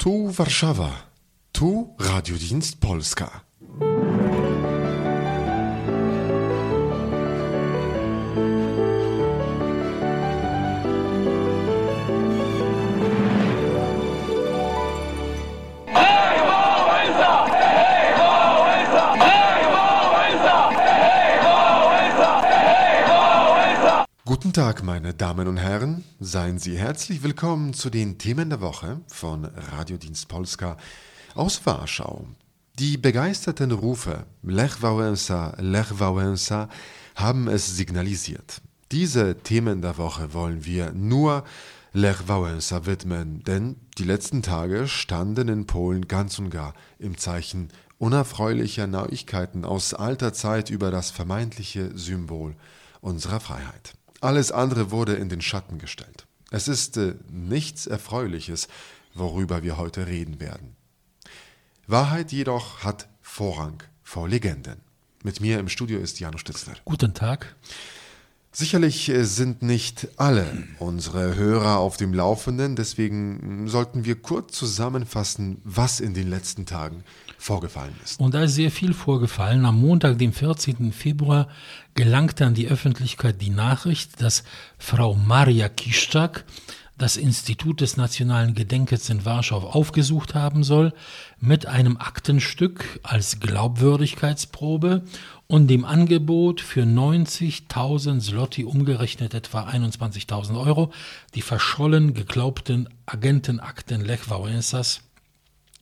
Tu Warszawa, tu Radiodienst Polska. Guten Tag, meine Damen und Herren. Seien Sie herzlich willkommen zu den Themen der Woche von Radiodienst Polska aus Warschau. Die begeisterten Rufe Lech Wałęsa, Lech Wałęsa haben es signalisiert. Diese Themen der Woche wollen wir nur Lech Wałęsa widmen, denn die letzten Tage standen in Polen ganz und gar im Zeichen unerfreulicher Neuigkeiten aus alter Zeit über das vermeintliche Symbol unserer Freiheit. Alles andere wurde in den Schatten gestellt. Es ist äh, nichts Erfreuliches, worüber wir heute reden werden. Wahrheit jedoch hat Vorrang vor Legenden. Mit mir im Studio ist Janusz Stitzler. Guten Tag. Sicherlich äh, sind nicht alle unsere Hörer auf dem Laufenden, deswegen sollten wir kurz zusammenfassen, was in den letzten Tagen vorgefallen ist. Und da ist sehr viel vorgefallen. Am Montag, dem 14. Februar, gelangte an die Öffentlichkeit die Nachricht, dass Frau Maria Kiszczak das Institut des nationalen Gedenkens in Warschau aufgesucht haben soll, mit einem Aktenstück als Glaubwürdigkeitsprobe und dem Angebot für 90.000 Zloty umgerechnet etwa 21.000 Euro, die verschollen geglaubten Agentenakten Lech Wałęsas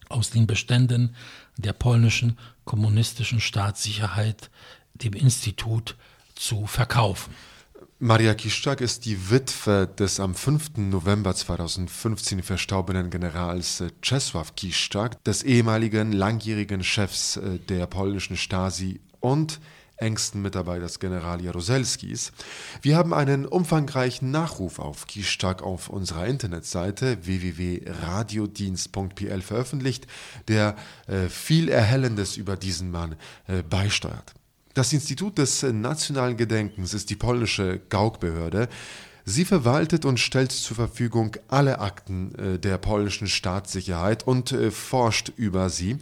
aus den Beständen der polnischen kommunistischen Staatssicherheit dem Institut zu verkaufen. Maria Kiszczak ist die Witwe des am 5. November 2015 verstorbenen Generals äh, Czesław Kiszczak, des ehemaligen langjährigen Chefs äh, der polnischen Stasi und engsten Mitarbeiters General Jaruzelskis. Wir haben einen umfangreichen Nachruf auf Kiszczak auf unserer Internetseite www.radiodienst.pl veröffentlicht, der äh, viel Erhellendes über diesen Mann äh, beisteuert. Das Institut des nationalen Gedenkens ist die polnische Gaukbehörde. Sie verwaltet und stellt zur Verfügung alle Akten äh, der polnischen Staatssicherheit und äh, forscht über sie.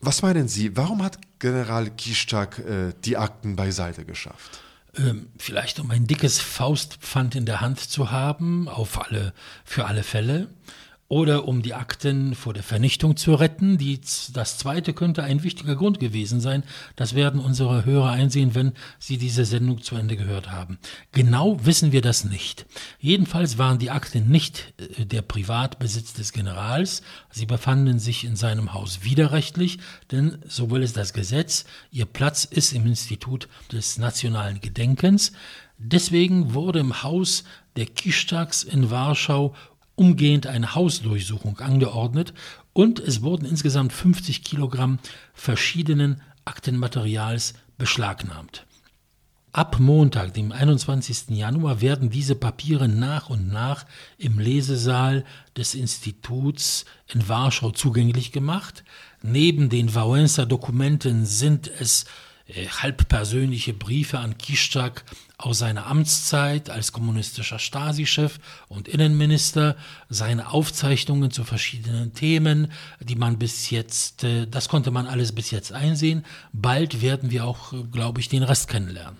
Was meinen Sie, warum hat General Kiszczak äh, die Akten beiseite geschafft? Ähm, vielleicht um ein dickes Faustpfand in der Hand zu haben, auf alle, für alle Fälle oder um die Akten vor der Vernichtung zu retten. Die, das zweite könnte ein wichtiger Grund gewesen sein. Das werden unsere Hörer einsehen, wenn sie diese Sendung zu Ende gehört haben. Genau wissen wir das nicht. Jedenfalls waren die Akten nicht äh, der Privatbesitz des Generals. Sie befanden sich in seinem Haus widerrechtlich, denn so will es das Gesetz. Ihr Platz ist im Institut des nationalen Gedenkens. Deswegen wurde im Haus der Kiszczaks in Warschau umgehend eine Hausdurchsuchung angeordnet und es wurden insgesamt 50 Kilogramm verschiedenen Aktenmaterials beschlagnahmt. Ab Montag, dem 21. Januar, werden diese Papiere nach und nach im Lesesaal des Instituts in Warschau zugänglich gemacht. Neben den Wałęsa-Dokumenten sind es äh, halbpersönliche Briefe an Kiszczak aus seiner Amtszeit als kommunistischer Stasi-Chef und Innenminister, seine Aufzeichnungen zu verschiedenen Themen, die man bis jetzt, äh, das konnte man alles bis jetzt einsehen. Bald werden wir auch, äh, glaube ich, den Rest kennenlernen.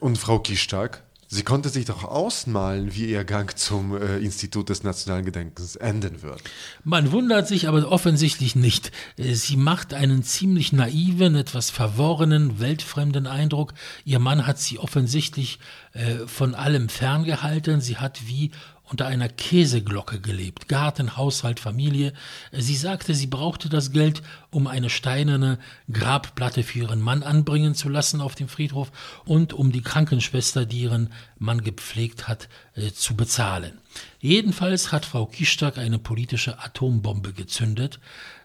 Und Frau Kiszczak? Sie konnte sich doch ausmalen, wie ihr Gang zum äh, Institut des nationalen Gedenkens enden wird. Man wundert sich aber offensichtlich nicht. Äh, sie macht einen ziemlich naiven, etwas verworrenen, weltfremden Eindruck. Ihr Mann hat sie offensichtlich äh, von allem ferngehalten. Sie hat wie unter einer Käseglocke gelebt. Garten, Haushalt, Familie. Sie sagte, sie brauchte das Geld, um eine steinerne Grabplatte für ihren Mann anbringen zu lassen auf dem Friedhof und um die Krankenschwester, die ihren Mann gepflegt hat, äh, zu bezahlen. Jedenfalls hat Frau Kiszczak eine politische Atombombe gezündet,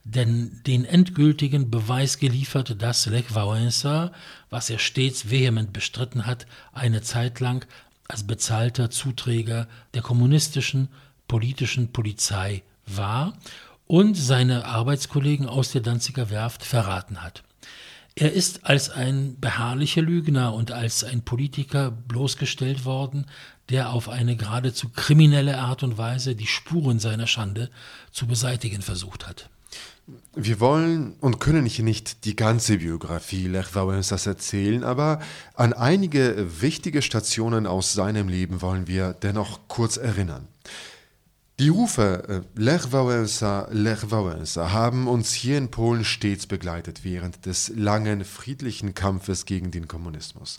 denn den endgültigen Beweis geliefert, dass Lech Wałęsa, was er stets vehement bestritten hat, eine Zeit lang als bezahlter Zuträger der kommunistischen politischen Polizei war und seine Arbeitskollegen aus der Danziger Werft verraten hat. Er ist als ein beharrlicher Lügner und als ein Politiker bloßgestellt worden, der auf eine geradezu kriminelle Art und Weise die Spuren seiner Schande zu beseitigen versucht hat. Wir wollen und können hier nicht die ganze Biografie Lech Wałęsas erzählen, aber an einige wichtige Stationen aus seinem Leben wollen wir dennoch kurz erinnern. Die Rufe äh, Lech Wałęsa, Lech Wałęsa haben uns hier in Polen stets begleitet während des langen friedlichen Kampfes gegen den Kommunismus.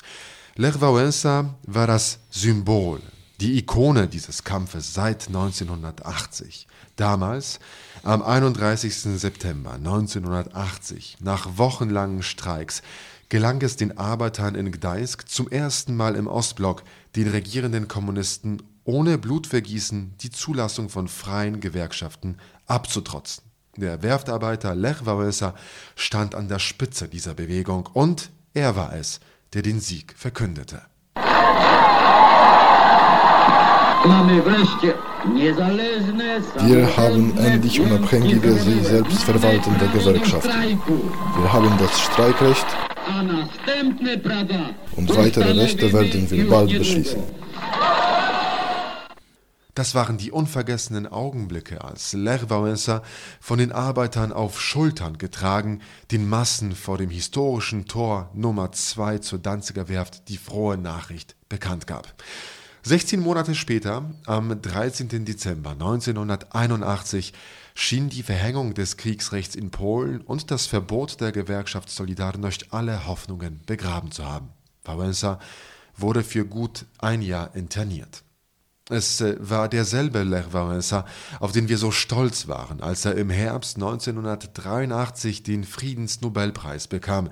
Lech Wałęsa war das Symbol, die Ikone dieses Kampfes seit 1980. Damals, am 31. September 1980, nach wochenlangen Streiks, gelang es den Arbeitern in Gdańsk zum ersten Mal im Ostblock, den regierenden Kommunisten ohne Blutvergießen die Zulassung von freien Gewerkschaften abzutrotzen. Der Werftarbeiter Lech Wałęsa stand an der Spitze dieser Bewegung und er war es, der den Sieg verkündete. Wir haben endlich unabhängige, sich selbst verwaltende Gewerkschaften. Wir haben das Streikrecht und weitere Rechte werden wir bald beschließen. Das waren die unvergessenen Augenblicke, als Lech Wałęsa von den Arbeitern auf Schultern getragen, den Massen vor dem historischen Tor Nummer 2 zur Danziger Werft die frohe Nachricht bekannt gab. 16 Monate später, am 13. Dezember 1981, schien die Verhängung des Kriegsrechts in Polen und das Verbot der Gewerkschaft Solidarność alle Hoffnungen begraben zu haben. Wałęsa wurde für gut ein Jahr interniert. Es äh, war derselbe Lech Wałęsa, auf den wir so stolz waren, als er im Herbst 1983 den Friedensnobelpreis bekam,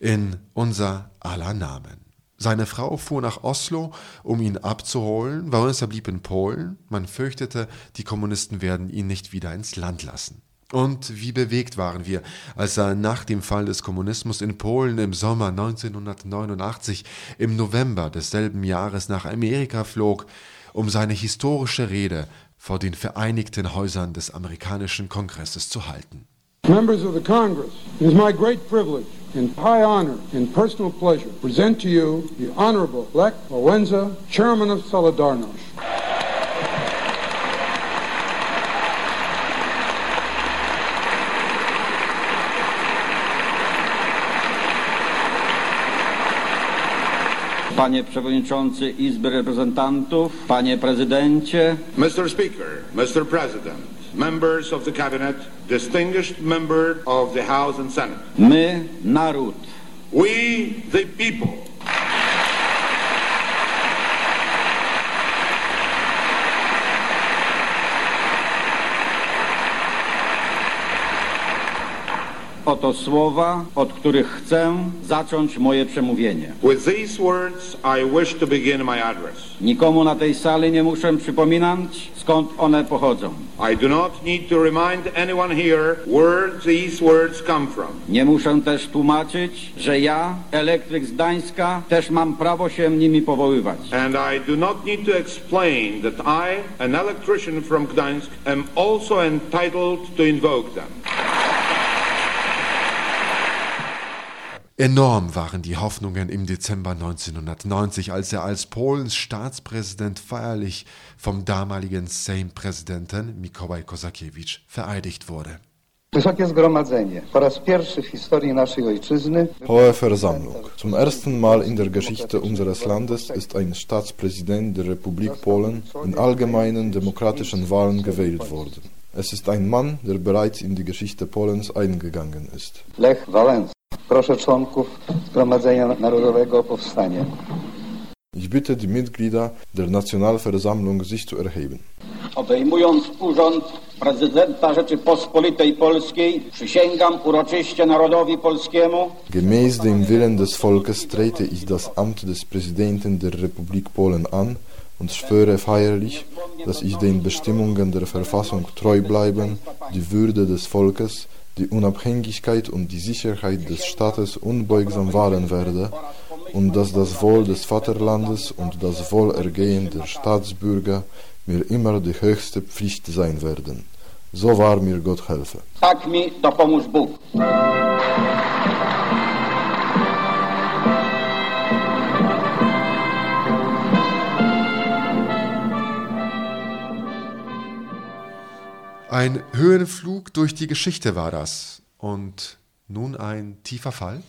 in unser aller Namen. Seine Frau fuhr nach Oslo, um ihn abzuholen. Wałęsa blieb in Polen. Man fürchtete, die Kommunisten werden ihn nicht wieder ins Land lassen. Und wie bewegt waren wir, als er nach dem Fall des Kommunismus in Polen im Sommer 1989 im November desselben Jahres nach Amerika flog, um seine historische Rede vor den Vereinigten Häusern des amerikanischen Kongresses zu halten. Members of the Congress, it is my great privilege and high honor and personal pleasure present to you the Honorable Lech Wałęsa, Chairman of Solidarność. Panie Przewodniczący Izby Reprezentantów, Panie Prezydencie, Mr. Speaker, Mr. President, members of the Cabinet, distinguished members of the House and Senate. my, naród, We, the people, oto słowa, od których chcę zacząć moje przemówienie. with these words I wish to begin my address. Nikomu na tej sali nie muszę przypominać, skąd one pochodzą. I do not need to remind anyone here where these words come from. Nie muszę też tłumaczyć, że ja, elektryk z Gdańska, też mam prawo się nimi powoływać. And I do not need to explain that I, an electrician from Gdańsk, am also entitled to invoke them. Enorm waren die Hoffnungen im Dezember 1990, als er als Polens Staatspräsident feierlich vom damaligen Sejm-Präsidenten Mikołaj Kozakiewicz vereidigt wurde. Wysokie Zgromadzenie, po raz pierwszy w historii naszej ojczyzny Hohe Versammlung. Zum ersten Mal in der Geschichte unseres Landes ist ein Staatspräsident der Republik Polen in allgemeinen demokratischen Wahlen gewählt worden. Es ist ein Mann, der bereits in die Geschichte Polens eingegangen ist. Lech Wałęsa. Proszę członków Zgromadzenia Narodowego o powstanie. Ich bitte die Mitglieder der Nationalversammlung, sich zu erheben. Obejmując urząd prezydenta Rzeczypospolitej Polskiej, przysięgam uroczyście narodowi polskiemu, Gemäß dem Willen des Volkes trete ich das Amt des Präsidenten der Republik Polen an und schwöre feierlich, dass ich den Bestimmungen der Verfassung treu bleiben, die Würde des Volkes, die Unabhängigkeit und die Sicherheit des Staates unbeugsam wahren werde und dass das Wohl des Vaterlandes und das Wohlergehen der Staatsbürger mir immer die höchste Pflicht sein werden. So wahr mir Gott helfe. tak mi dopomóż Bóg. Ein Höhenflug durch die Geschichte war das. Und nun ein tiefer Fall?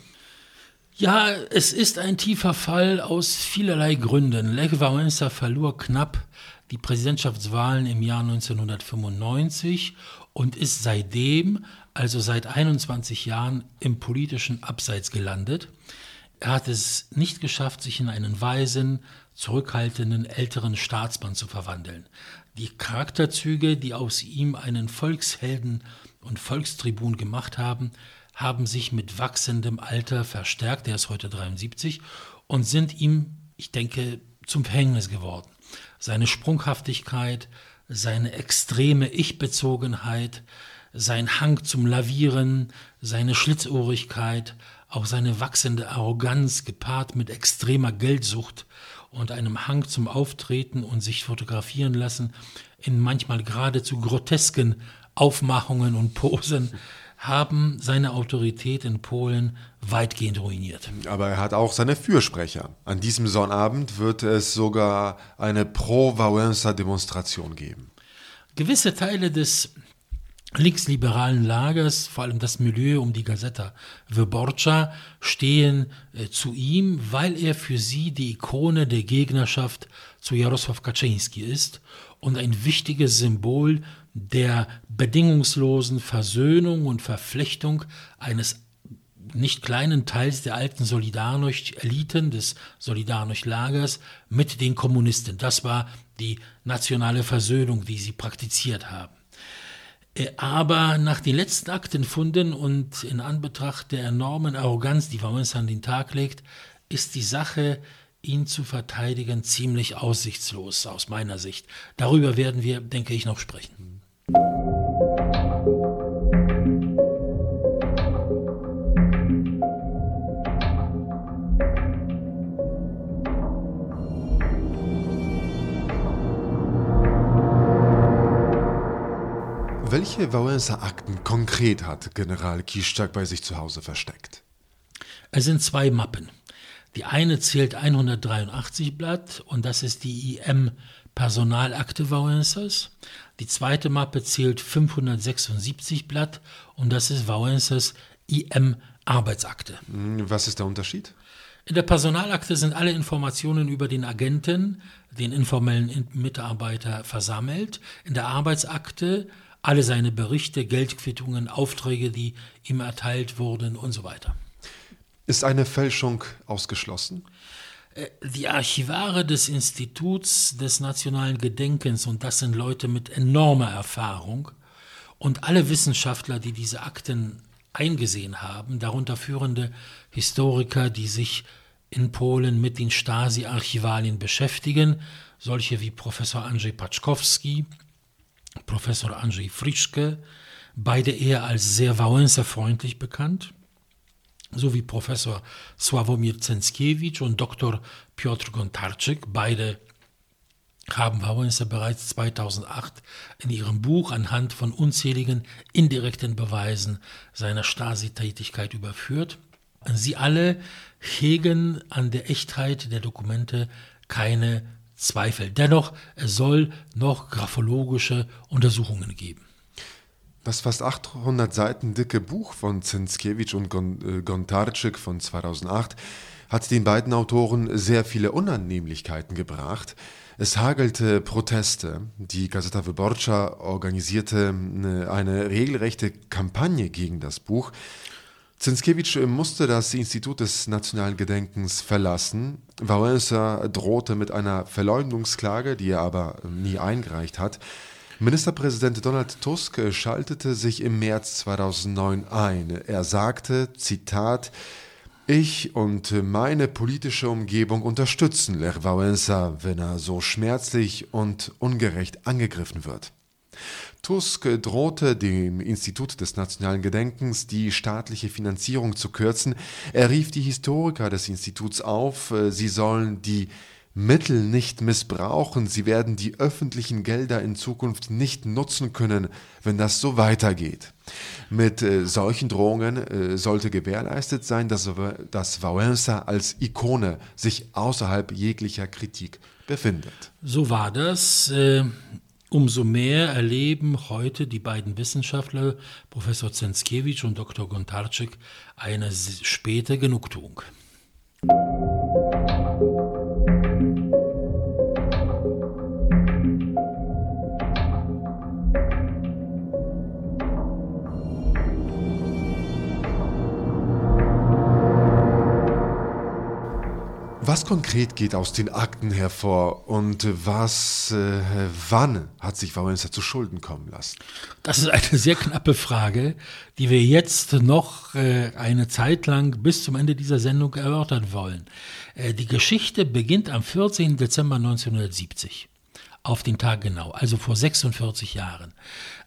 Ja, es ist ein tiefer Fall aus vielerlei Gründen. Lech Wałęsa verlor knapp die Präsidentschaftswahlen im Jahr 1995 und ist seitdem, also seit 21 Jahren, im politischen Abseits gelandet. Er hat es nicht geschafft, sich in einen weisen, zurückhaltenden, älteren Staatsmann zu verwandeln. Die Charakterzüge, die aus ihm einen Volkshelden und Volkstribun gemacht haben, haben sich mit wachsendem Alter verstärkt, er ist heute 73, und sind ihm, ich denke, zum Verhängnis geworden. Seine Sprunghaftigkeit, seine extreme Ich-Bezogenheit, sein Hang zum Lavieren, seine Schlitzohrigkeit, auch seine wachsende Arroganz gepaart mit extremer Geldsucht und einem Hang zum Auftreten und sich fotografieren lassen in manchmal geradezu grotesken Aufmachungen und Posen haben seine Autorität in Polen weitgehend ruiniert. Aber er hat auch seine Fürsprecher. An diesem Sonnabend wird es sogar eine Pro-Wałęsa-Demonstration geben. Gewisse Teile des linksliberalen Lagers, vor allem das Milieu um die Gazeta Wyborcza, stehen äh, zu ihm, weil er für sie die Ikone der Gegnerschaft zu Jarosław Kaczynski ist und ein wichtiges Symbol der bedingungslosen Versöhnung und Verflechtung eines nicht kleinen Teils der alten Solidarność-Eliten, des Solidarność-Lagers mit den Kommunisten. Das war die nationale Versöhnung, die sie praktiziert haben. Äh, aber nach den letzten Aktenfunden und in Anbetracht der enormen Arroganz, die Wałęsa an den Tag legt, ist die Sache, ihn zu verteidigen, ziemlich aussichtslos aus meiner Sicht. Darüber werden wir, denke ich, noch sprechen. Welche Wałęsa-Akten konkret hat General Kiszczak bei sich zu Hause versteckt? Es sind zwei Mappen. Die eine zählt 183 Blatt und das ist die IM Personalakte Wałęsas. Die zweite Mappe zählt 576 Blatt und das ist Wałęsas IM Arbeitsakte. Hm, was ist der Unterschied? In der Personalakte sind alle Informationen über den Agenten, den informellen Mitarbeiter versammelt. In der Arbeitsakte alle seine Berichte, Geldquittungen, Aufträge, die ihm erteilt wurden und so weiter. Ist eine Fälschung ausgeschlossen? Äh, die Archivare des Instituts des nationalen Gedenkens, und das sind Leute mit enormer Erfahrung, und alle Wissenschaftler, die diese Akten eingesehen haben, darunter führende Historiker, die sich in Polen mit den Stasi-Archivalien beschäftigen, solche wie Professor Andrzej Paczkowski, Professor Andrzej Frischke, beide eher als sehr Wałęsa-freundlich bekannt, sowie Professor Sławomir Zenskiewicz und Dr. Piotr Gontarczyk, beide haben Wałęsa bereits 2008 in ihrem Buch anhand von unzähligen indirekten Beweisen seiner Stasi-Tätigkeit überführt. Sie alle hegen an der Echtheit der Dokumente keine Zweifel. Dennoch, es soll noch graphologische Untersuchungen geben. Das fast 800 Seiten dicke Buch von Zinskiewicz und äh, Gontarczyk von 2008 hat den beiden Autoren sehr viele Unannehmlichkeiten gebracht. Es hagelte Proteste. Die Gazeta Wyborcza organisierte äh, eine regelrechte Kampagne gegen das Buch. Zinskiewicz musste das Institut des nationalen Gedenkens verlassen. Wałęsa drohte mit einer Verleumdungsklage, die er aber nie eingereicht hat. Ministerpräsident Donald Tusk schaltete sich im März 2009 ein. Er sagte, Zitat, ich und meine politische Umgebung unterstützen Lech Wałęsa, wenn er so schmerzlich und ungerecht angegriffen wird. Tusk drohte dem Institut des nationalen Gedenkens die staatliche Finanzierung zu kürzen. Er rief die Historiker des Instituts auf, äh, sie sollen die Mittel nicht missbrauchen, sie werden die öffentlichen Gelder in Zukunft nicht nutzen können, wenn das so weitergeht. Mit äh, solchen Drohungen äh, sollte gewährleistet sein, dass, dass Wałęsa als Ikone sich außerhalb jeglicher Kritik befindet. So war das. Äh Umso mehr erleben heute die beiden Wissenschaftler, Professor Zenskiewicz und Dr. Gontarczyk, eine späte Genugtuung. Was konkret geht aus den Akten hervor und was, äh, wann hat sich Wałęsa zu Schulden kommen lassen? Das ist eine sehr knappe Frage, die wir jetzt noch äh, eine Zeit lang bis zum Ende dieser Sendung erörtern wollen. Äh, die Geschichte beginnt am 14. Dezember 1970. Auf den Tag genau, also vor 46 Jahren.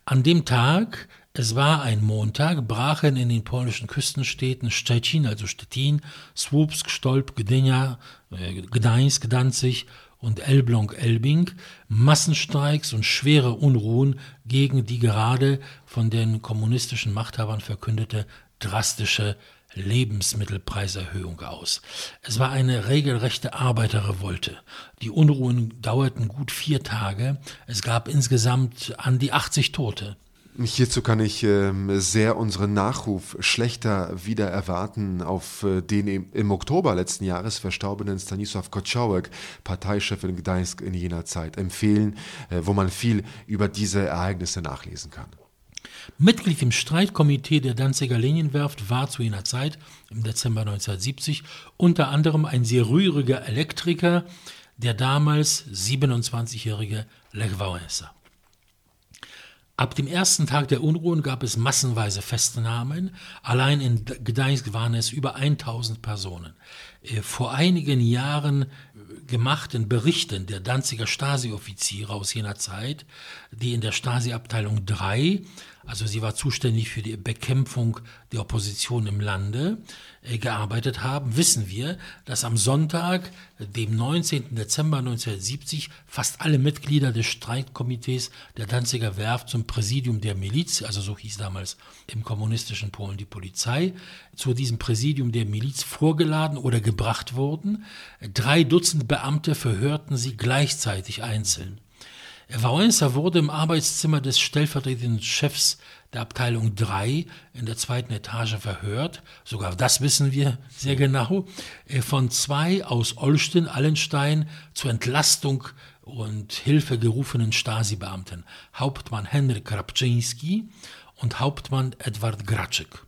An dem Tag es war ein Montag, brachen in den polnischen Küstenstädten Szczecin, also Stettin, Słupsk, Stolp, Gdynia, äh, Gdańsk, Danzig und Elbląg-Elbing Massenstreiks und schwere Unruhen gegen die gerade von den kommunistischen Machthabern verkündete drastische Lebensmittelpreiserhöhung aus. Es war eine regelrechte Arbeiterrevolte. Die Unruhen dauerten gut vier Tage. Es gab insgesamt an die 80 Tote. Hierzu kann ich äh, sehr unseren Nachruf schlechter wieder erwarten auf äh, den im, Oktober letzten Jahres verstorbenen Stanisław Kociołek, Parteichef in Gdańsk in jener Zeit, empfehlen, äh, wo man viel über diese Ereignisse nachlesen kann. Mitglied im Streitkomitee der Danziger Linienwerft war zu jener Zeit, im Dezember 1970, unter anderem ein sehr rühriger Elektriker, der damals 27-jährige Lech Wałęsa. Ab dem ersten Tag der Unruhen gab es massenweise Festnahmen. Allein in Gdańsk waren es über 1000 Personen. Äh, vor einigen Jahren äh, gemachten Berichten der Danziger Stasi-Offiziere aus jener Zeit, die in der Stasi-Abteilung 3 also sie war zuständig für die Bekämpfung der Opposition im Lande, äh, gearbeitet haben, wissen wir, dass am Sonntag, dem 19. Dezember 1970, fast alle Mitglieder des Streitkomitees der Danziger Werft zum Präsidium der Miliz, also so hieß damals im kommunistischen Polen die Polizei, zu diesem Präsidium der Miliz vorgeladen oder gebracht wurden. Drei Dutzend Beamte verhörten sie gleichzeitig einzeln. Wałęsa wurde im Arbeitszimmer des stellvertretenden Chefs der Abteilung 3 in der zweiten Etage verhört, sogar das wissen wir sehr genau, äh, von zwei aus Olsztyn, Allenstein zur Entlastung und Hilfe gerufenen Stasi-Beamten, Hauptmann Henryk Rapczyński und Hauptmann Edward Graczyk.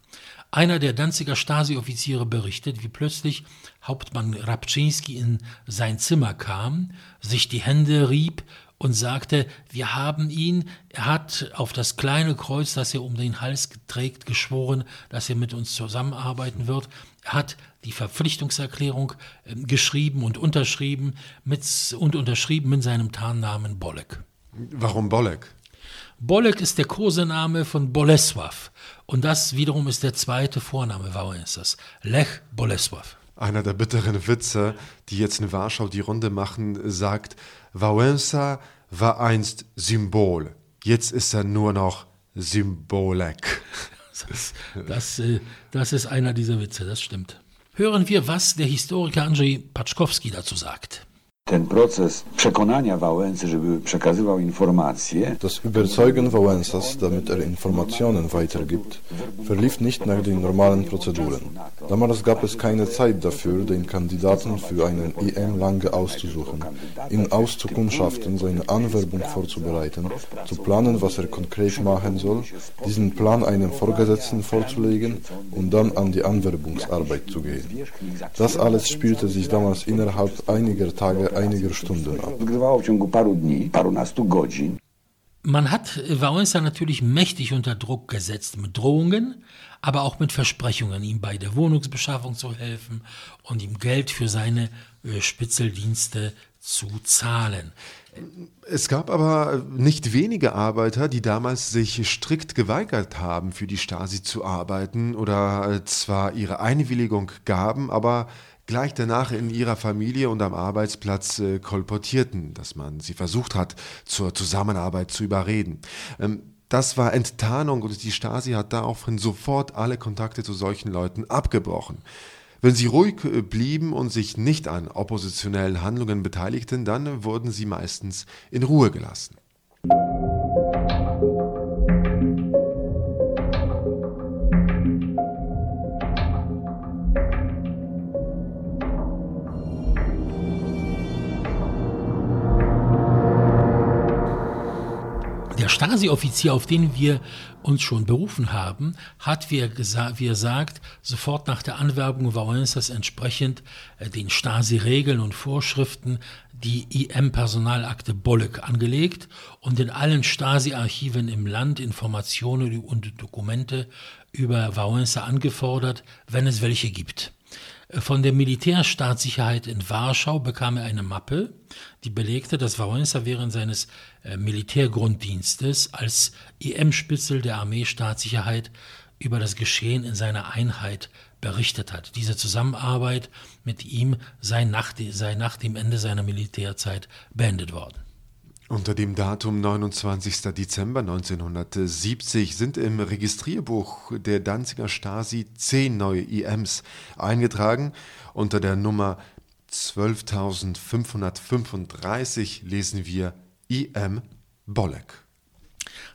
Einer der Danziger Stasi-Offiziere berichtet, wie plötzlich Hauptmann Rapczyński in sein Zimmer kam, sich die Hände rieb und sagte, wir haben ihn, er hat auf das kleine Kreuz, das er um den Hals trägt, geschworen, dass er mit uns zusammenarbeiten wird. Er hat die Verpflichtungserklärung äh, geschrieben und unterschrieben mit, und unterschrieben mit seinem Tarnnamen Bolek. Warum Bolek? Bolek ist der Kosename von Bolesław und das wiederum ist der zweite Vorname Wałęsas, Lech Bolesław. Einer der bitteren Witze, die jetzt in Warschau die Runde machen, sagt, Wałęsa war einst Symbol, jetzt ist er nur noch Symbolek. Das, das, äh, das ist einer dieser Witze, das stimmt. Hören wir, was der Historiker Andrzej Paczkowski dazu sagt. Ten proces przekonania Wałęsy, żeby przekazywał informacje. Das Überzeugen Wałęsas, damit er Informationen weitergibt, verlief nicht nach den normalen Prozeduren. Damals gab es keine Zeit dafür, den Kandidaten für einen EM lange auszusuchen, ihn auszukundschaften, seine Anwerbung vorzubereiten, zu planen, was er konkret machen soll, diesen Plan einem Vorgesetzten vorzulegen und dann an die Anwerbungsarbeit zu gehen. Das alles spielte sich damals innerhalb einiger Tage einiger Stunden ab. Man hat Wałęsa natürlich mächtig unter Druck gesetzt mit Drohungen, aber auch mit Versprechungen, ihm bei der Wohnungsbeschaffung zu helfen und ihm Geld für seine äh, Spitzeldienste zu zahlen. Es gab aber nicht wenige Arbeiter, die damals sich strikt geweigert haben, für die Stasi zu arbeiten oder äh, zwar ihre Einwilligung gaben, aber gleich danach in ihrer Familie und am Arbeitsplatz äh, kolportierten, dass man sie versucht hat, zur Zusammenarbeit zu überreden. Ähm, das war Enttarnung und die Stasi hat daraufhin sofort alle Kontakte zu solchen Leuten abgebrochen. Wenn sie ruhig äh, blieben und sich nicht an oppositionellen Handlungen beteiligten, dann wurden sie meistens in Ruhe gelassen. Stasi-Offizier, auf den wir uns schon berufen haben, hat, wie er, wie er sagt, sofort nach der Anwerbung Wałęsas entsprechend äh, den Stasi-Regeln und Vorschriften die IM-Personalakte Bolek angelegt und in allen Stasi-Archiven im Land Informationen und Dokumente über Wałęsa angefordert, wenn es welche gibt. Von der Militärstaatssicherheit in Warschau bekam er eine Mappe, die belegte, dass Wałęsa während seines äh, Militärgrunddienstes als IM-Spitzel der Armeestaatssicherheit über das Geschehen in seiner Einheit berichtet hat. Diese Zusammenarbeit mit ihm sei nach, sei nach dem Ende seiner Militärzeit beendet worden. Unter dem Datum 29. Dezember 1970 sind im Registrierbuch der Danziger Stasi zehn neue IMs eingetragen. Unter der Nummer 12535 lesen wir IM Bolek.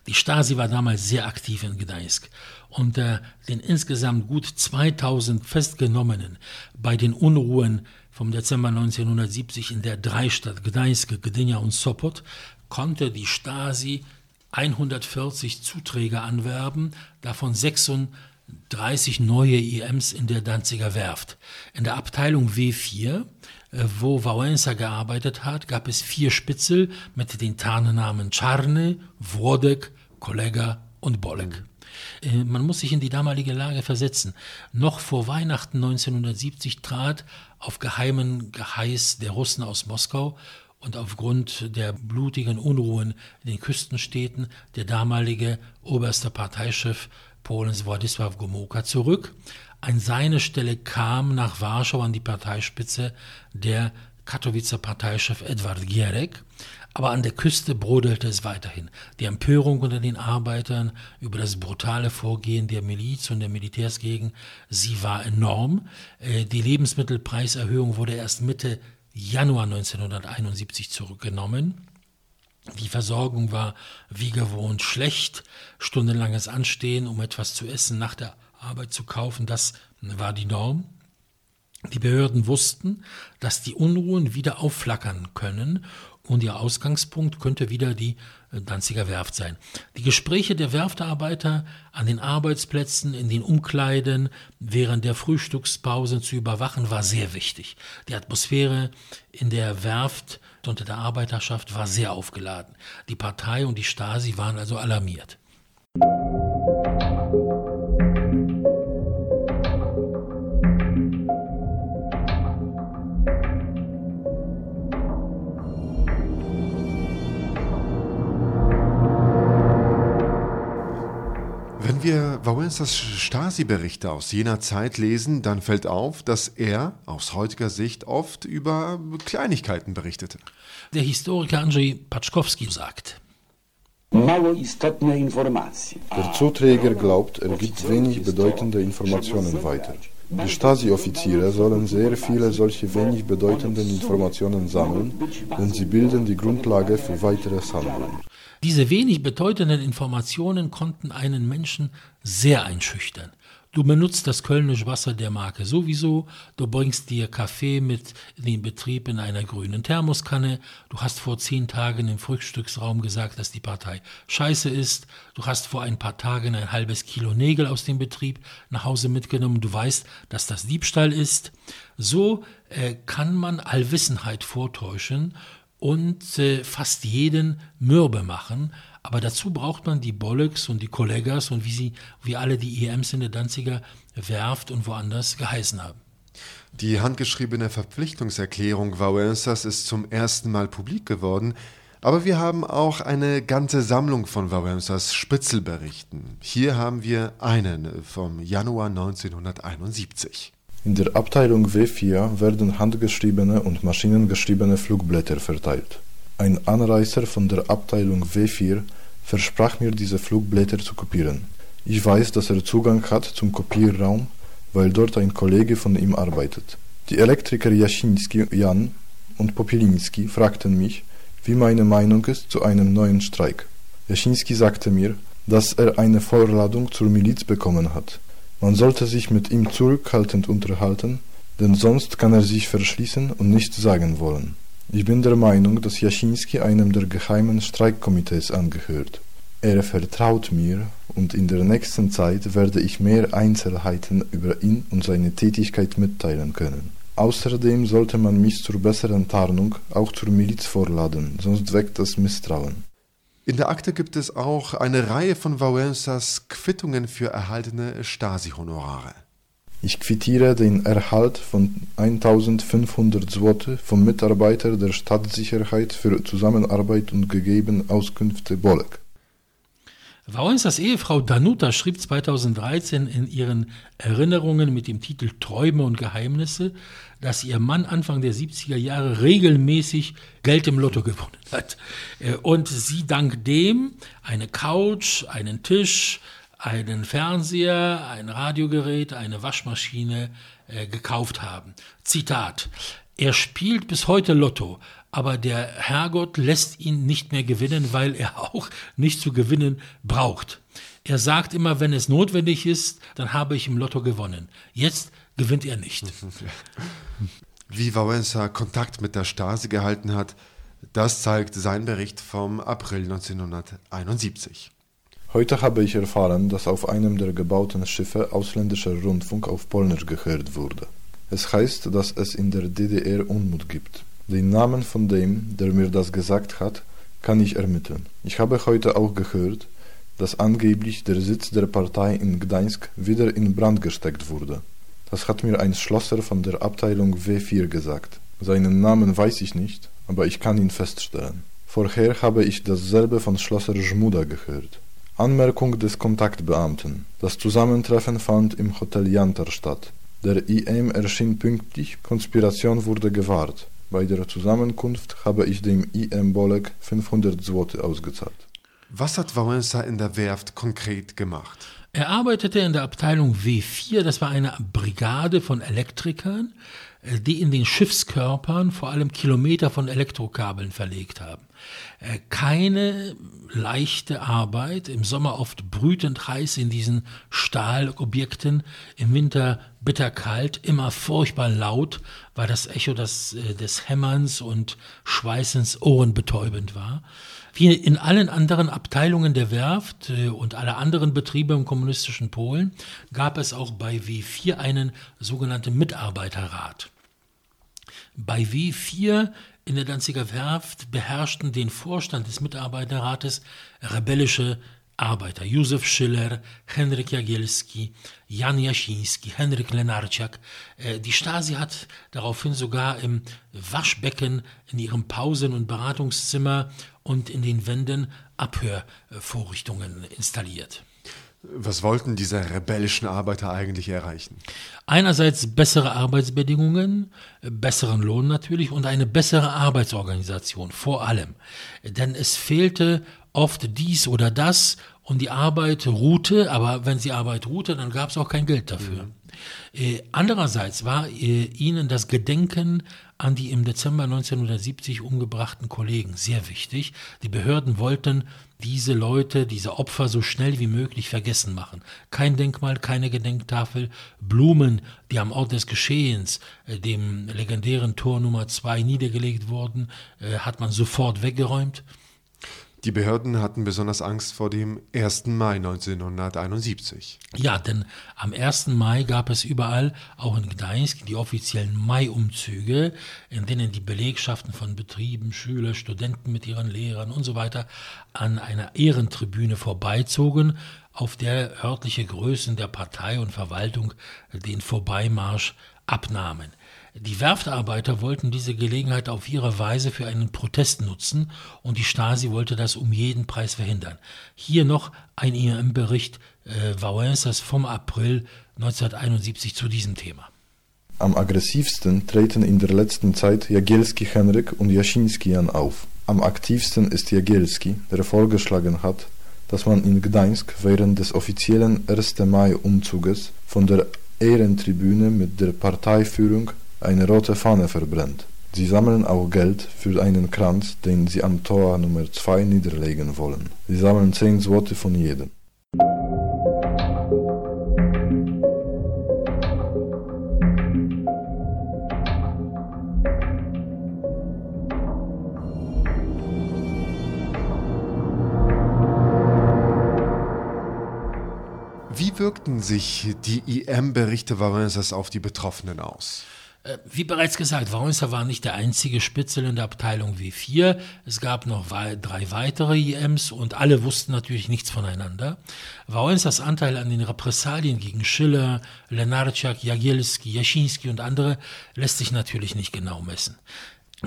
Die Stasi war damals sehr aktiv in Gdańsk. Unter den insgesamt gut 2000 Festgenommenen bei den Unruhen vom Dezember 1970 in der Dreistadt Gdańsk, Gdynia und Sopot konnte die Stasi 140 Zuträger anwerben, davon 36 neue IMs in der Danziger Werft. In der Abteilung W4, äh, wo Wałęsa gearbeitet hat, gab es vier Spitzel mit den Tarnnamen Czarny, Włodek, Kollega und Bolek. Äh, man muss sich in die damalige Lage versetzen. Noch vor Weihnachten 1970 trat auf geheimen Geheiß der Russen aus Moskau und aufgrund der blutigen Unruhen in den Küstenstädten der damalige oberste Parteichef Polens Władysław Gomułka zurück. An seine Stelle kam nach Warschau an die Parteispitze der Katowicer Parteichef Edward Gierek. Aber an der Küste brodelte es weiterhin. Die Empörung unter den Arbeitern über das brutale Vorgehen der Miliz und der Militärs gegen sie war enorm. Äh, die Lebensmittelpreiserhöhung wurde erst Mitte Januar 1971 zurückgenommen. Die Versorgung war wie gewohnt schlecht. Stundenlanges Anstehen, um etwas zu essen nach der Arbeit zu kaufen, das war die Norm. Die Behörden wussten, dass die Unruhen wieder aufflackern können und ihr Ausgangspunkt könnte wieder die äh, Danziger Werft sein. Die Gespräche der Werftarbeiter an den Arbeitsplätzen, in den Umkleiden, während der Frühstückspausen zu überwachen, war sehr wichtig. Die Atmosphäre in der Werft unter der Arbeiterschaft war sehr aufgeladen. Die Partei und die Stasi waren also alarmiert. Wir Wałęsas Stasi-Berichte aus jener Zeit lesen, dann fällt auf, dass er aus heutiger Sicht oft über Kleinigkeiten berichtete. Der Historiker Andrzej Paczkowski sagt, der Zuträger glaubt, er gibt wenig bedeutende Informationen weiter. Die Stasi-Offiziere sollen sehr viele solche wenig bedeutenden Informationen sammeln, denn sie bilden die Grundlage für weiteres Handeln. Diese wenig bedeutenden Informationen konnten einen Menschen sehr einschüchtern. Du benutzt das kölnische Wasser der Marke sowieso, du bringst dir Kaffee mit in den Betrieb in einer grünen Thermoskanne, du hast vor zehn Tagen im Frühstücksraum gesagt, dass die Partei scheiße ist, du hast vor ein paar Tagen ein halbes Kilo Nägel aus dem Betrieb nach Hause mitgenommen, du weißt, dass das Diebstahl ist. So äh, kann man Allwissenheit vortäuschen und äh, fast jeden mürbe machen. Aber dazu braucht man die Bollocks und die Kollegas und wie sie, wie alle die EMs in der Danziger Werft und woanders geheißen haben. Die handgeschriebene Verpflichtungserklärung Wałęsas ist zum ersten Mal publik geworden, aber wir haben auch eine ganze Sammlung von Wałęsas Spitzelberichten. Hier haben wir einen vom Januar 1971. In der Abteilung W4 werden handgeschriebene und maschinengeschriebene Flugblätter verteilt. Ein Anreißer von der Abteilung W4 versprach mir, diese Flugblätter zu kopieren. Ich weiß, dass er Zugang hat zum Kopierraum, weil dort ein Kollege von ihm arbeitet. Die Elektriker Jasiński Jan und Popieliński fragten mich, wie meine Meinung ist zu einem neuen Streik. Jasinski sagte mir, dass er eine Vorladung zur Miliz bekommen hat. Man sollte sich mit ihm zurückhaltend unterhalten, denn sonst kann er sich verschließen und nichts sagen wollen. Ich bin der Meinung, dass Jasinski einem der geheimen Streikkomitees angehört. Er vertraut mir und in der nächsten Zeit werde ich mehr Einzelheiten über ihn und seine Tätigkeit mitteilen können. Außerdem sollte man mich zur besseren Tarnung auch zur Miliz vorladen, sonst weckt das Misstrauen. In der Akte gibt es auch eine Reihe von Wałęsas Quittungen für erhaltene Stasi-Honorare. Ich quittiere den Erhalt von 1500 Zloty vom Mitarbeiter der Stadtsicherheit für Zusammenarbeit und gegeben Auskünfte Bolek. Wałęsas Ehefrau Danuta schrieb 2013 in ihren Erinnerungen mit dem Titel Träume und Geheimnisse, dass ihr Mann Anfang der 70er Jahre regelmäßig Geld im Lotto gewonnen hat. Äh, und sie dank dem eine Couch, einen Tisch, einen Fernseher, ein Radiogerät, eine Waschmaschine äh, gekauft haben. Zitat. Er spielt bis heute Lotto, aber der Herrgott lässt ihn nicht mehr gewinnen, weil er auch nicht zu gewinnen braucht. Er sagt immer, wenn es notwendig ist, dann habe ich im Lotto gewonnen. Jetzt gewinnt er nicht. Wie Wałęsa Kontakt mit der Stasi gehalten hat, das zeigt sein Bericht vom April 1971. Heute habe ich erfahren, dass auf einem der gebauten Schiffe ausländischer Rundfunk auf Polnisch gehört wurde. Es heißt, dass es in der DDR Unmut gibt. Den Namen von dem, der mir das gesagt hat, kann ich ermitteln. Ich habe heute auch gehört, dass angeblich der Sitz der Partei in Gdańsk wieder in Brand gesteckt wurde. Das hat mir ein Schlosser von der Abteilung W4 gesagt. Seinen Namen weiß ich nicht, aber ich kann ihn feststellen. Vorher habe ich dasselbe von Schlosser Żmuda gehört. Anmerkung des Kontaktbeamten. Das Zusammentreffen fand im Hotel Jantar statt. Der IM erschien pünktlich, Konspiration wurde gewahrt. Bei der Zusammenkunft habe ich dem IM Bolek 500 Zł ausgezahlt. Was hat Wałęsa in der Werft konkret gemacht? Er arbeitete in der Abteilung W4, das war eine Brigade von Elektrikern, die in den Schiffskörpern vor allem Kilometer von Elektrokabeln verlegt haben. Äh, keine leichte Arbeit, im Sommer oft brütend heiß in diesen Stahlobjekten, im Winter bitterkalt, immer furchtbar laut, weil das Echo des, äh, des Hämmerns und Schweißens ohrenbetäubend war. Wie in allen anderen Abteilungen der Werft äh, und aller anderen Betriebe im kommunistischen Polen gab es auch bei W4 einen sogenannten Mitarbeiterrat. Bei W4 in der Danziger Werft beherrschten den Vorstand des Mitarbeiterrates rebellische Arbeiter. Józef Schiller, Henryk Jagielski, Jan Jasinski, Henryk Lenarczak. Äh, die Stasi hat daraufhin sogar im Waschbecken, in ihrem Pausen- und Beratungszimmer und in den Wänden Abhörvorrichtungen installiert. Was wollten diese rebellischen Arbeiter eigentlich erreichen? Einerseits bessere Arbeitsbedingungen, besseren Lohn natürlich und eine bessere Arbeitsorganisation vor allem. Denn es fehlte oft dies oder das und die Arbeit ruhte, aber wenn sie Arbeit ruhte, dann gab es auch kein Geld dafür. Mhm. Äh, andererseits war äh, ihnen das Gedenken an die im Dezember 1970 umgebrachten Kollegen sehr wichtig. Die Behörden wollten diese Leute, diese Opfer so schnell wie möglich vergessen machen. Kein Denkmal, keine Gedenktafel, Blumen, die am Ort des Geschehens, äh, dem legendären Tor Nummer 2 niedergelegt wurden, hat man sofort weggeräumt. Die Behörden hatten besonders Angst vor dem 1. Mai 1971. Ja, denn am 1. Mai gab es überall, auch in Gdańsk, die offiziellen Mai-Umzüge, in denen die Belegschaften von Betrieben, Schüler, Studenten mit ihren Lehrern und so weiter an einer Ehrentribüne vorbeizogen, auf der örtliche Größen der Partei und Verwaltung den Vorbeimarsch abnahmen. Die Werftarbeiter wollten diese Gelegenheit auf ihre Weise für einen Protest nutzen und die Stasi wollte das um jeden Preis verhindern. Hier noch ein IM-Bericht äh, Wałęsas vom April 1971 zu diesem Thema. Am aggressivsten treten in der letzten Zeit Jagielski Henryk und Jasinski Jan auf. Am aktivsten ist Jagielski, der vorgeschlagen hat, dass man in Gdańsk während des offiziellen 1. Mai-Umzuges von der Ehrentribüne mit der Parteiführung eine rote Fahne verbrennt. Sie sammeln auch Geld für einen Kranz, den sie am Tor Nummer 2 niederlegen wollen. Sie sammeln 10 Złoty von jedem. Wie wirkten sich die IM-Berichte Wałęsas auf die Betroffenen aus? Äh, wie bereits gesagt, Wałęsa war nicht der einzige Spitzel in der Abteilung W4. Es gab noch drei weitere IMs und alle wussten natürlich nichts voneinander. Wałęsas Anteil an den Repressalien gegen Schiller, Lenarczak, Jagielski, Jaschinski und andere lässt sich natürlich nicht genau messen.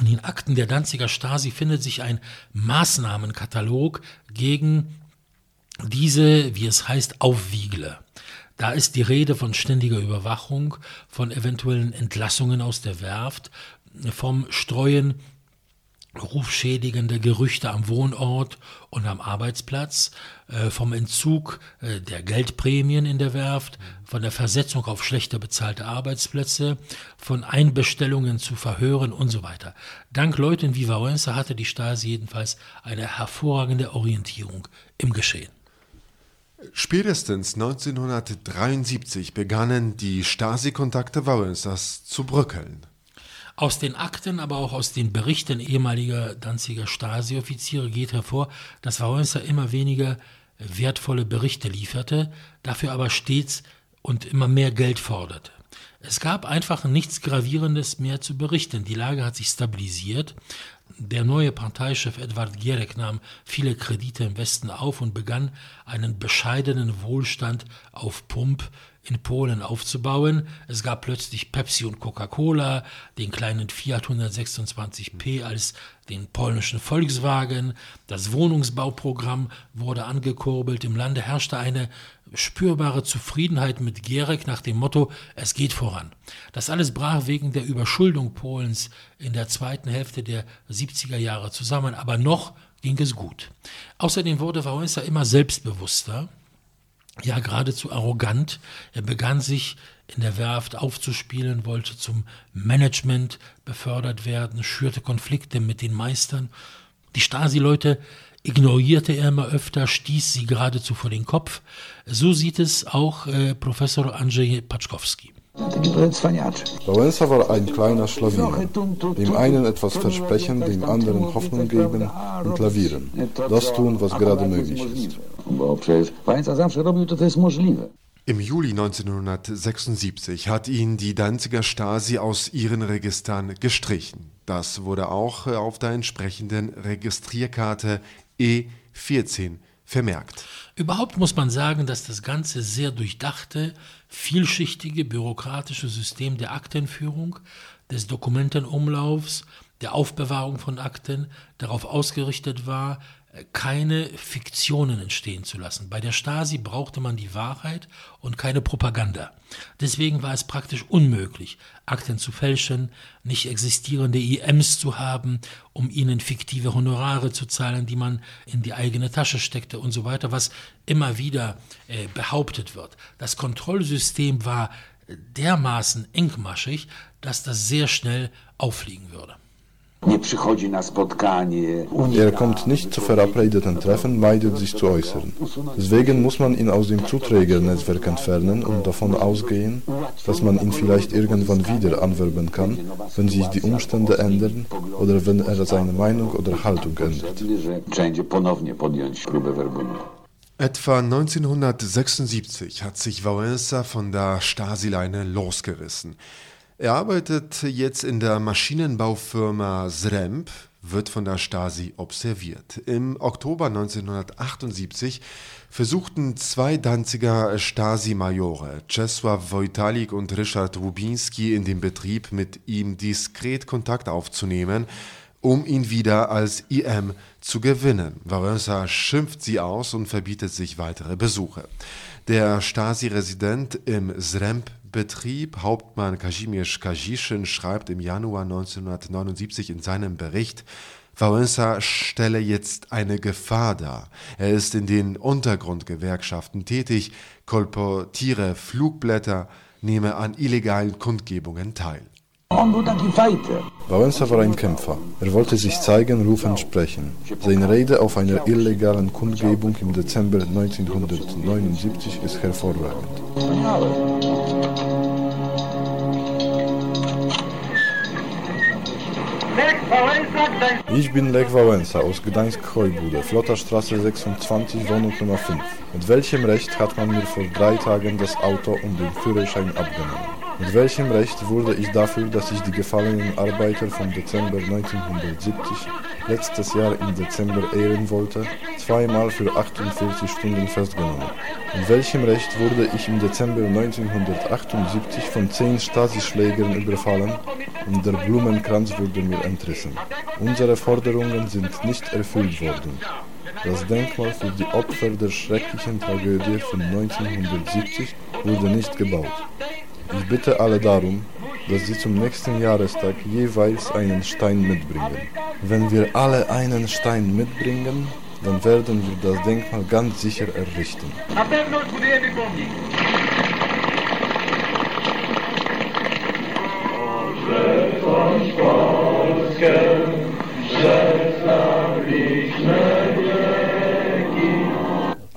In den Akten der Danziger Stasi findet sich ein Maßnahmenkatalog gegen diese, wie es heißt, Aufwiegler. Da ist die Rede von ständiger Überwachung, von eventuellen Entlassungen aus der Werft, vom Streuen rufschädigender Gerüchte am Wohnort und am Arbeitsplatz, äh, vom Entzug äh, der Geldprämien in der Werft, von der Versetzung auf schlechter bezahlte Arbeitsplätze, von Einbestellungen zu Verhören und so weiter. Dank Leuten wie Wałęsa hatte die Stasi jedenfalls eine hervorragende Orientierung im Geschehen. Spätestens 1973 begannen die Stasi-Kontakte Wałęsas zu bröckeln. Aus den Akten, aber auch aus den Berichten ehemaliger Danziger Stasi-Offiziere geht hervor, dass Wałęsa immer weniger wertvolle Berichte lieferte, dafür aber stets und immer mehr Geld forderte. Es gab einfach nichts Gravierendes mehr zu berichten. Die Lage hat sich stabilisiert. Der neue Parteichef Edward Gierek nahm viele Kredite im Westen auf und begann einen bescheidenen Wohlstand auf Pump in Polen aufzubauen. Es gab plötzlich Pepsi und Coca-Cola, den kleinen Fiat 126p als den polnischen Volkswagen. Das Wohnungsbauprogramm wurde angekurbelt. Im Lande herrschte eine spürbare Zufriedenheit mit Gierek nach dem Motto, es geht voran. Das alles brach wegen der Überschuldung Polens in der zweiten Hälfte der 70er Jahre zusammen, aber noch ging es gut. Außerdem wurde Wałęsa immer selbstbewusster, ja geradezu arrogant. Er begann sich in der Werft aufzuspielen, wollte zum Management befördert werden, schürte Konflikte mit den Meistern. Die Stasi-Leute ignorierte er immer öfter, stieß sie geradezu vor den Kopf. So sieht es auch äh, Professor Andrzej Paczkowski. Wałęsa war ein kleiner Schlawiner, dem einen etwas versprechen, dem anderen Hoffnung geben und lavieren. Das tun, was gerade möglich ist. Im Juli 1976 hat ihn die Danziger Stasi aus ihren Registern gestrichen. Das wurde auch auf der entsprechenden Registrierkarte E14 vermerkt. Überhaupt muss man sagen, dass das ganze sehr durchdachte, vielschichtige bürokratische System der Aktenführung, des Dokumentenumlaufs, der Aufbewahrung von Akten darauf ausgerichtet war, keine Fiktionen entstehen zu lassen. Bei der Stasi brauchte man die Wahrheit und keine Propaganda. Deswegen war es praktisch unmöglich, Akten zu fälschen, nicht existierende IMs zu haben, um ihnen fiktive Honorare zu zahlen, die man in die eigene Tasche steckte und so weiter, was immer wieder äh, behauptet wird. Das Kontrollsystem war dermaßen engmaschig, dass das sehr schnell auffliegen würde. Er kommt nicht zu verabredeten Treffen, meidet sich zu äußern. Deswegen muss man ihn aus dem Zuträgernetzwerk entfernen und davon ausgehen, dass man ihn vielleicht irgendwann wieder anwerben kann, wenn sich die Umstände ändern oder wenn er seine Meinung oder Haltung ändert. Etwa 1976 hat sich Wałęsa von der Stasi-Leine losgerissen. Er arbeitet jetzt in der Maschinenbaufirma Sremp, wird von der Stasi observiert. Im Oktober 1978 versuchten zwei Danziger Stasi-Majore, Czesław Wojtalik und Richard Rubinski, in dem Betrieb mit ihm diskret Kontakt aufzunehmen, um ihn wieder als IM zu gewinnen. Wałęsa schimpft sie aus und verbietet sich weitere Besuche. Der Stasi-Resident im Sremp Betrieb. Hauptmann Kazimierz Kaziszyn schreibt im Januar 1979 in seinem Bericht, Wałęsa stelle jetzt eine Gefahr dar. Er ist in den Untergrundgewerkschaften tätig, kolportiere Flugblätter, nehme an illegalen Kundgebungen teil. Wałęsa war ein Kämpfer. Er wollte sich zeigen, rufen, sprechen. Seine Rede auf einer illegalen Kundgebung im Dezember 1979 ist hervorragend. Ich bin Lech Wałęsa aus Gdańsk-Chojbude, Flotterstraße 26, Wohnung Nummer 5. Mit welchem Recht hat man mir vor drei Tagen das Auto und den Führerschein abgenommen? Mit welchem Recht wurde ich dafür, dass ich die gefallenen Arbeiter vom Dezember 1970 letztes Jahr im Dezember ehren wollte, zweimal für 48 Stunden festgenommen? Mit welchem Recht wurde ich im Dezember 1978 von zehn Stasi-Schlägern überfallen und der Blumenkranz wurde mir entrissen? Unsere Forderungen sind nicht erfüllt worden. Das Denkmal für die Opfer der schrecklichen Tragödie von 1970 wurde nicht gebaut. Ich bitte alle darum, dass sie zum nächsten Jahrestag jeweils einen Stein mitbringen. Wenn wir alle einen Stein mitbringen, dann werden wir das Denkmal ganz sicher errichten.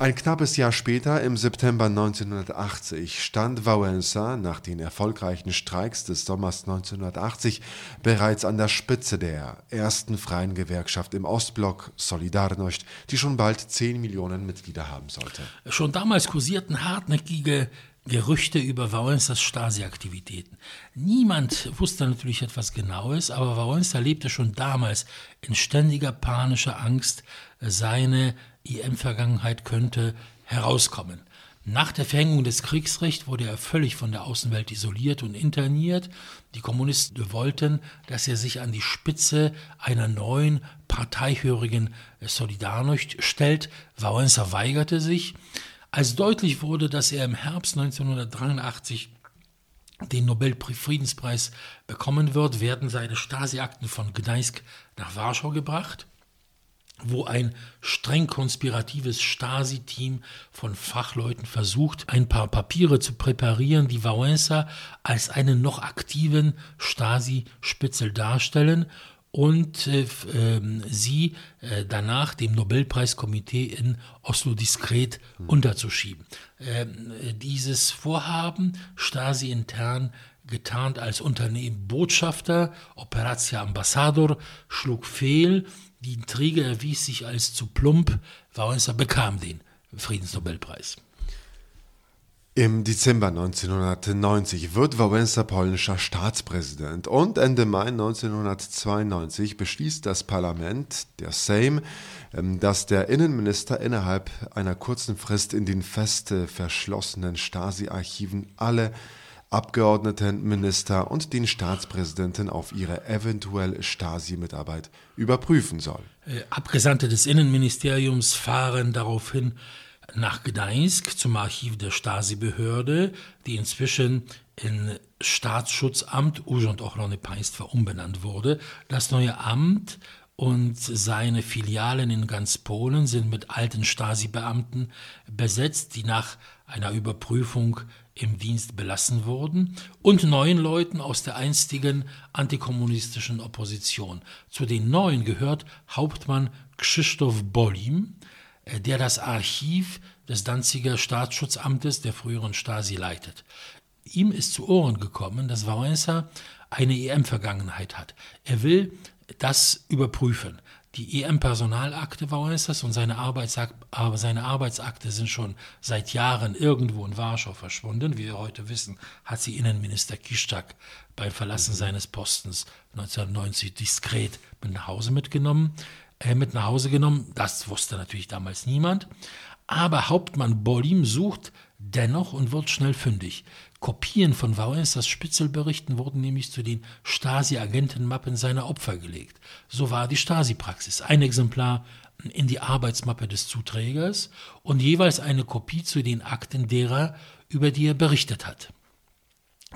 Ein knappes Jahr später, im September 1980, stand Wałęsa nach den erfolgreichen Streiks des Sommers 1980 bereits an der Spitze der ersten freien Gewerkschaft im Ostblock Solidarność, die schon bald 10 Millionen Mitglieder haben sollte. Schon damals kursierten hartnäckige Gerüchte über Wałęsas Stasi-Aktivitäten. Niemand wusste natürlich etwas Genaues, aber Wałęsa lebte schon damals in ständiger panischer Angst, seine IM-Vergangenheit könnte herauskommen. Nach der Verhängung des Kriegsrechts wurde er völlig von der Außenwelt isoliert und interniert. Die Kommunisten wollten, dass er sich an die Spitze einer neuen parteihörigen Solidarność stellt. Wałęsa weigerte sich. Als deutlich wurde, dass er im Herbst 1983 den Nobelfriedenspreis bekommen wird, werden seine Stasi-Akten von Gdańsk nach Warschau gebracht wo ein streng konspiratives Stasi-Team von Fachleuten versucht, ein paar Papiere zu präparieren, die Wałęsa als einen noch aktiven Stasi-Spitzel darstellen und äh, äh, sie äh, danach dem Nobelpreiskomitee in Oslo diskret mhm. unterzuschieben. Ähm, dieses Vorhaben, Stasi intern getarnt als Unternehmen Botschafter, Operatia Ambassador, schlug fehl die Intrige erwies sich als zu plump. Wałęsa bekam den Friedensnobelpreis. Im Dezember 1990 wird Wałęsa polnischer Staatspräsident und Ende Mai 1992 beschließt das Parlament, der Sejm, ähm, dass der Innenminister innerhalb einer kurzen Frist in den fest verschlossenen Stasi-Archiven alle Abgeordneten, Minister und den Staatspräsidenten auf ihre eventuelle Stasi-Mitarbeit überprüfen soll. Äh, Abgesandte des Innenministeriums fahren daraufhin nach Gdańsk zum Archiv der Stasi-Behörde, die inzwischen in Staatsschutzamt Urząd Ochrony Państwa umbenannt wurde. Das neue Amt und seine Filialen in ganz Polen sind mit alten Stasi-Beamten besetzt, die nach einer Überprüfung im Dienst belassen wurden, und neun Leuten aus der einstigen antikommunistischen Opposition. Zu den neuen gehört Hauptmann Krzysztof Bolim, äh, der das Archiv des Danziger Staatsschutzamtes der früheren Stasi leitet. Ihm ist zu Ohren gekommen, dass Wałęsa eine EM-Vergangenheit hat. Er will das überprüfen. Die EM-Personalakte Wałęsas und seine, Arbeitsakt, seine Arbeitsakte sind schon seit Jahren irgendwo in Warschau verschwunden. Wie wir heute wissen, hat sie Innenminister Kiszczak beim Verlassen mhm. seines Postens 1990 diskret mit nach Hause mitgenommen, äh, mit nach Hause genommen. Das wusste natürlich damals niemand. Aber Hauptmann Bolim sucht dennoch und wird schnell fündig. Kopien von Wałęsas Spitzelberichten wurden nämlich zu den Stasi-Agentenmappen seiner Opfer gelegt. So war die Stasi-Praxis. Ein Exemplar in die Arbeitsmappe des Zuträgers und jeweils eine Kopie zu den Akten derer, über die er berichtet hat.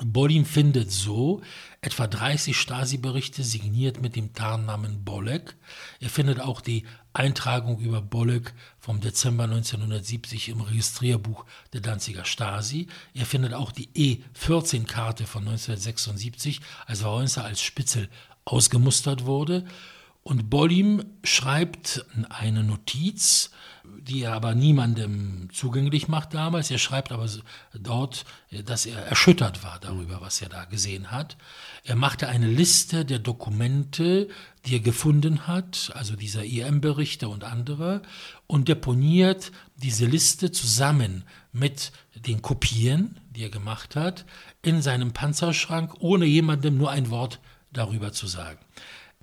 Bolim findet so etwa 30 Stasi-Berichte signiert mit dem Tarnnamen Bolek. Er findet auch die Eintragung über Bolek vom Dezember 1970 im Registrierbuch der Danziger Stasi. Er findet auch die E14-Karte von 1976, als Wałęsa als Spitzel ausgemustert wurde. Und Bolim schreibt eine Notiz, die er aber niemandem zugänglich macht damals. Er schreibt aber dort, dass er erschüttert war darüber, was er da gesehen hat. Er machte eine Liste der Dokumente, die er gefunden hat, also dieser IM-Berichte und andere, und deponiert diese Liste zusammen mit den Kopien, die er gemacht hat, in seinem Panzerschrank, ohne jemandem nur ein Wort darüber zu sagen.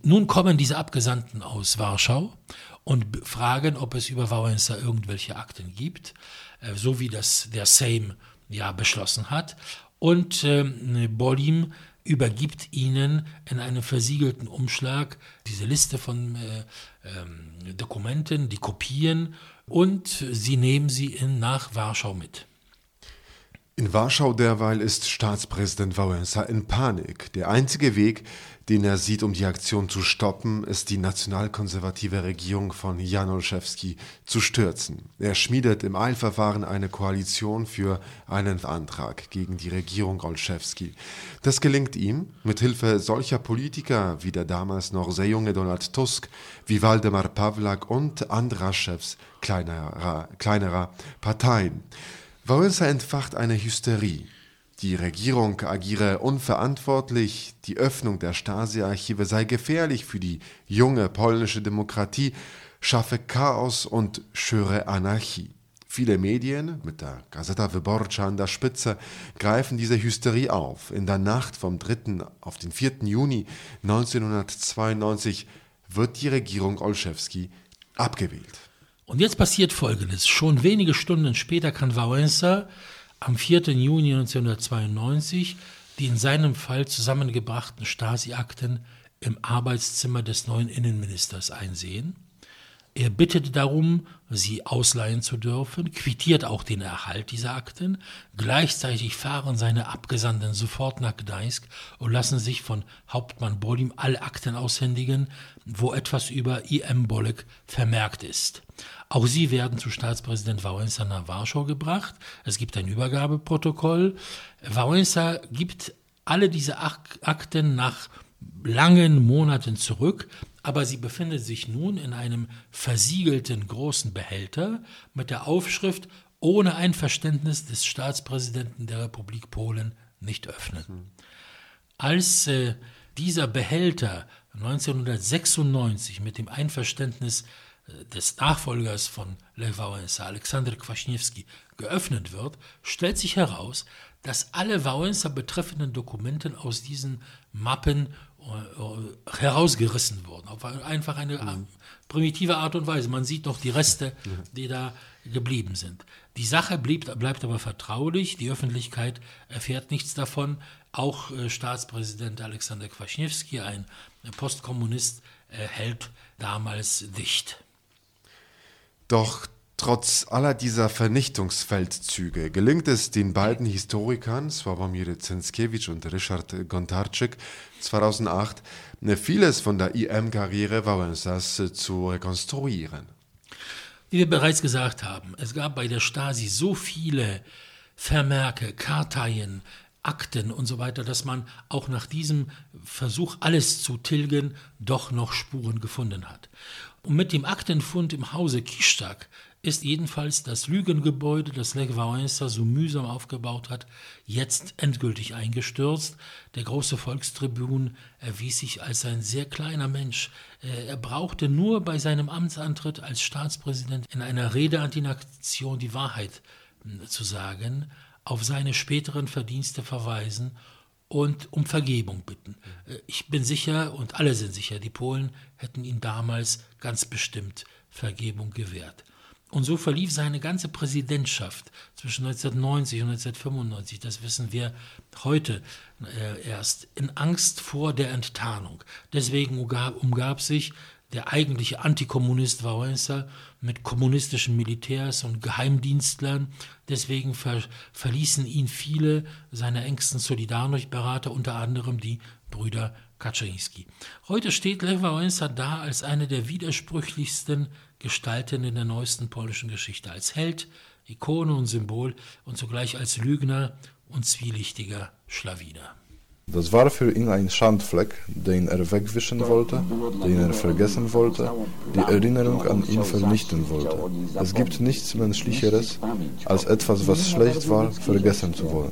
Nun kommen diese Abgesandten aus Warschau und fragen, ob es über Wałęsa irgendwelche Akten gibt, äh, so wie das der Sejm ja beschlossen hat. Und äh, Bolim übergibt ihnen in einem versiegelten Umschlag diese Liste von äh, äh, Dokumenten, die Kopien, und sie nehmen sie in, nach Warschau mit. In Warschau derweil ist Staatspräsident Wałęsa in Panik. Der einzige Weg, den er sieht, um die Aktion zu stoppen, ist die nationalkonservative Regierung von Jan Olszewski zu stürzen. Er schmiedet im Eilverfahren eine Koalition für einen Antrag gegen die Regierung Olszewski. Das gelingt ihm mit Hilfe solcher Politiker wie der damals noch sehr junge Donald Tusk, wie Waldemar Pawlak und anderer Chefs kleinerer, kleinerer Parteien. Wałęsa entfacht eine Hysterie. Die Regierung agiere unverantwortlich, die Öffnung der Stasi-Archive sei gefährlich für die junge polnische Demokratie, schaffe Chaos und schöre Anarchie. Viele Medien, mit der Gazeta Wyborcza an der Spitze, greifen diese Hysterie auf. In der Nacht vom 3. auf den 4. Juni 1992 wird die Regierung Olszewski abgewählt. Und jetzt passiert Folgendes. Schon wenige Stunden später kann Wałęsa am 4. Juni 1992 die in seinem Fall zusammengebrachten Stasi-Akten im Arbeitszimmer des neuen Innenministers einsehen. Er bittet darum, sie ausleihen zu dürfen, quittiert auch den Erhalt dieser Akten. Gleichzeitig fahren seine Abgesandten sofort nach Gdańsk und lassen sich von Hauptmann Bolim alle Akten aushändigen, wo etwas über I.M. Bolek vermerkt ist. Auch sie werden zu Staatspräsident Wałęsa nach Warschau gebracht. Es gibt ein Übergabeprotokoll. Wałęsa gibt alle diese Akten nach langen Monaten zurück, aber sie befindet sich nun in einem versiegelten großen Behälter mit der Aufschrift ohne Einverständnis des Staatspräsidenten der Republik Polen nicht öffnen. Als äh, dieser Behälter 1996 mit dem Einverständnis des Nachfolgers von Lech Wałęsa, Aleksander Kwaśniewski, geöffnet wird, stellt sich heraus, dass alle Wałęsa betreffenden Dokumente aus diesen Mappen äh, herausgerissen wurden. Auf einfach eine mhm. primitive Art und Weise. Man sieht noch die Reste, die da geblieben sind. Die Sache blieb, bleibt aber vertraulich. Die Öffentlichkeit erfährt nichts davon. Auch äh, Staatspräsident Alexander Kwaśniewski, ein Postkommunist, äh, hält damals dicht. Doch trotz aller dieser Vernichtungsfeldzüge gelingt es den beiden Historikern, Sławomir Zenskiewicz und Richard Gontarczyk, 2008 vieles von der IM-Karriere Wałęsas zu rekonstruieren. Wie wir bereits gesagt haben, es gab bei der Stasi so viele Vermerke, Karteien, Akten und so weiter, dass man auch nach diesem Versuch, alles zu tilgen, doch noch Spuren gefunden hat. Und mit dem Aktenfund im Hause Kiszczak ist jedenfalls das Lügengebäude, das Lech Wałęsa so mühsam aufgebaut hat, jetzt endgültig eingestürzt. Der große Volkstribun erwies sich als ein sehr kleiner Mensch. Äh, er brauchte nur bei seinem Amtsantritt als Staatspräsident in einer Rede an die Nation die Wahrheit hm, zu sagen, auf seine späteren Verdienste verweisen und um Vergebung bitten. Äh, ich bin sicher und alle sind sicher, die Polen hätten ihm damals ganz bestimmt Vergebung gewährt. Und so verlief seine ganze Präsidentschaft zwischen 1990 und 1995, das wissen wir heute äh, erst, in Angst vor der Enttarnung. Deswegen umgab, umgab sich der eigentliche Antikommunist Wałęsa mit kommunistischen Militärs und Geheimdienstlern. Deswegen ver verließen ihn viele seiner engsten Solidarność-Berater, unter anderem die Brüder Kaczynski. Heute steht Lech Wałęsa da als eine der widersprüchlichsten Gestalten in der neuesten polnischen Geschichte, als Held, Ikone und Symbol und zugleich als Lügner und zwielichtiger Schlawiner. Das war für ihn ein Schandfleck, den er wegwischen wollte, den er vergessen wollte, die Erinnerung an ihn vernichten wollte. Es gibt nichts Menschlicheres, als etwas, was schlecht war, vergessen zu wollen.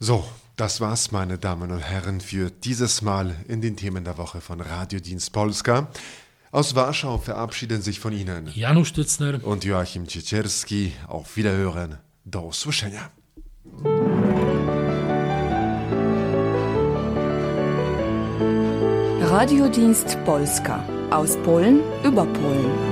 So, das war's, meine Damen und Herren, für dieses Mal in den Themen der Woche von Radiodienst Polska. Aus Warschau verabschieden sich von Ihnen Janusz Stützner und Joachim Ciecierski. Auf Wiederhören. Do usłyszenia. Radiodienst Polska aus Polen über Polen.